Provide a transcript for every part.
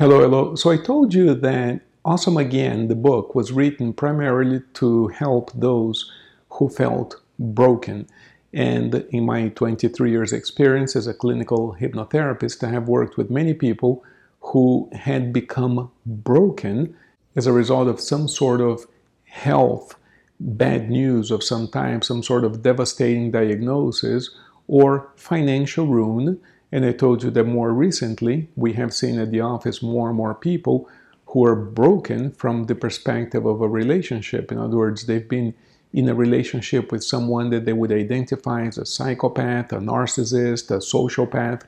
Hello, hello. So I told you that Awesome Again, the book, was written primarily to help those who felt broken. And in my 23 years experience as a clinical hypnotherapist, I have worked with many people who had become broken as a result of some sort of health bad news of some type, some sort of devastating diagnosis, or financial ruin. And I told you that more recently, we have seen at the office more and more people who are broken from the perspective of a relationship. In other words, they've been in a relationship with someone that they would identify as a psychopath, a narcissist, a sociopath,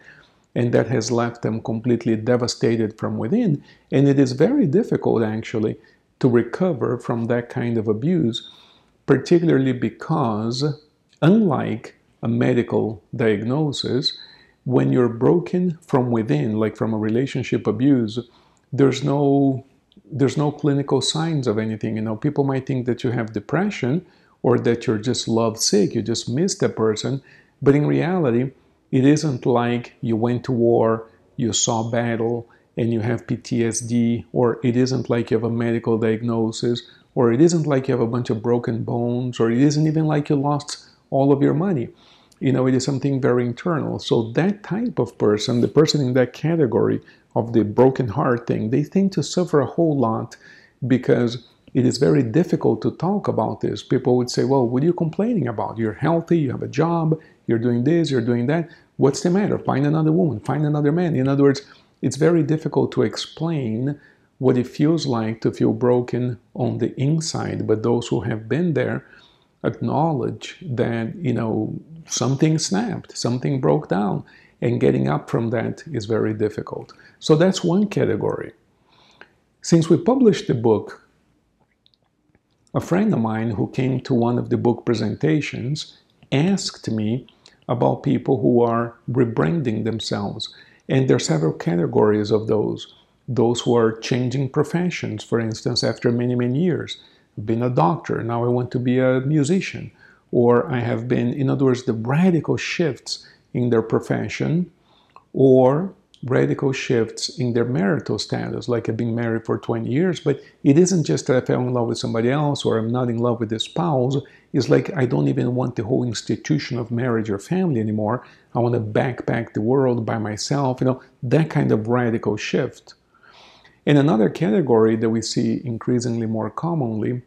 and that has left them completely devastated from within. And it is very difficult, actually, to recover from that kind of abuse, particularly because, unlike a medical diagnosis, when you're broken from within, like from a relationship abuse, there's no there's no clinical signs of anything. You know, people might think that you have depression or that you're just love sick, you just miss the person, but in reality, it isn't like you went to war, you saw battle, and you have PTSD, or it isn't like you have a medical diagnosis, or it isn't like you have a bunch of broken bones, or it isn't even like you lost all of your money. You know, it is something very internal. So, that type of person, the person in that category of the broken heart thing, they tend to suffer a whole lot because it is very difficult to talk about this. People would say, Well, what are you complaining about? You're healthy, you have a job, you're doing this, you're doing that. What's the matter? Find another woman, find another man. In other words, it's very difficult to explain what it feels like to feel broken on the inside, but those who have been there acknowledge that, you know, something snapped, something broke down, and getting up from that is very difficult. So that's one category. Since we published the book, a friend of mine who came to one of the book presentations asked me about people who are rebranding themselves. And there are several categories of those. Those who are changing professions, for instance, after many, many years. Been a doctor, now I want to be a musician. Or I have been, in other words, the radical shifts in their profession, or radical shifts in their marital status, like I've been married for 20 years, but it isn't just that I fell in love with somebody else or I'm not in love with the spouse. It's like I don't even want the whole institution of marriage or family anymore. I want to backpack the world by myself, you know, that kind of radical shift. And another category that we see increasingly more commonly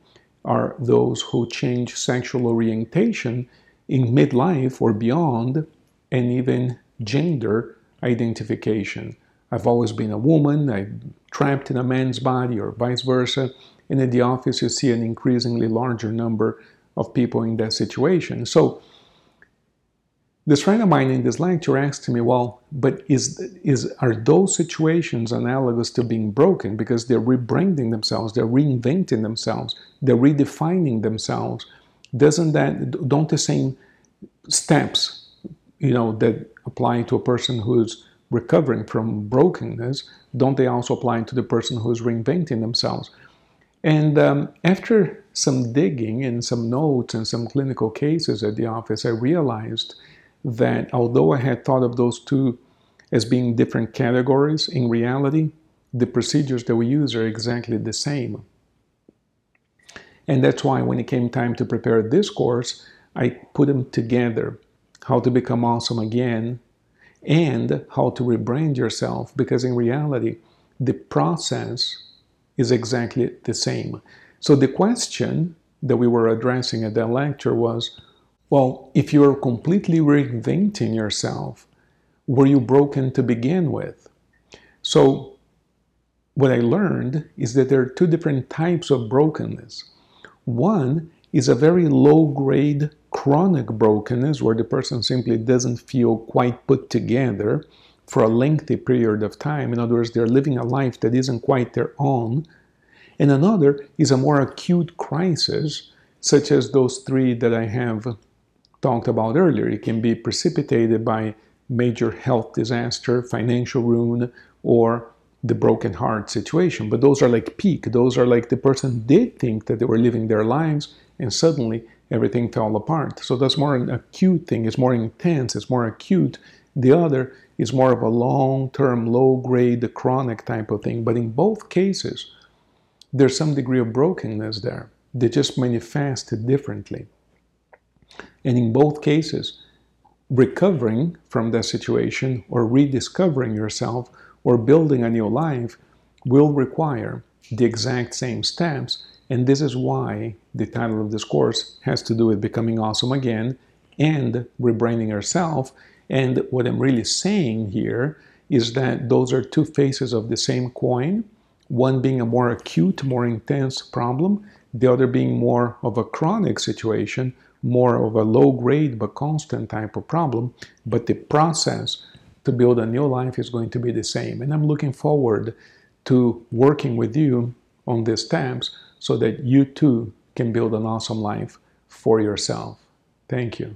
are those who change sexual orientation in midlife or beyond, and even gender identification. I've always been a woman, I'm trapped in a man's body, or vice versa. And in the office, you see an increasingly larger number of people in that situation. So, this friend of mine in this lecture asked me, well, but is, is, are those situations analogous to being broken? Because they're rebranding themselves, they're reinventing themselves, they're redefining themselves. Doesn't that, don't the same steps, you know, that apply to a person who's recovering from brokenness, don't they also apply to the person who's reinventing themselves? And um, after some digging and some notes and some clinical cases at the office, I realized that although I had thought of those two as being different categories, in reality, the procedures that we use are exactly the same. And that's why when it came time to prepare this course, I put them together how to become awesome again, and how to rebrand yourself because in reality, the process is exactly the same. So the question that we were addressing at that lecture was well, if you're completely reinventing yourself, were you broken to begin with? So, what I learned is that there are two different types of brokenness. One is a very low grade chronic brokenness where the person simply doesn't feel quite put together for a lengthy period of time. In other words, they're living a life that isn't quite their own. And another is a more acute crisis, such as those three that I have talked about earlier. It can be precipitated by major health disaster, financial ruin, or the broken heart situation. But those are like peak. Those are like the person did think that they were living their lives, and suddenly everything fell apart. So that's more an acute thing, it's more intense, it's more acute. The other is more of a long-term, low-grade, chronic type of thing. But in both cases, there's some degree of brokenness there. They just manifest differently. And in both cases, recovering from that situation or rediscovering yourself or building a new life will require the exact same steps. And this is why the title of this course has to do with becoming awesome again and rebranding yourself. And what I'm really saying here is that those are two faces of the same coin, one being a more acute, more intense problem, the other being more of a chronic situation, more of a low grade but constant type of problem. But the process to build a new life is going to be the same. And I'm looking forward to working with you on these steps so that you too can build an awesome life for yourself. Thank you.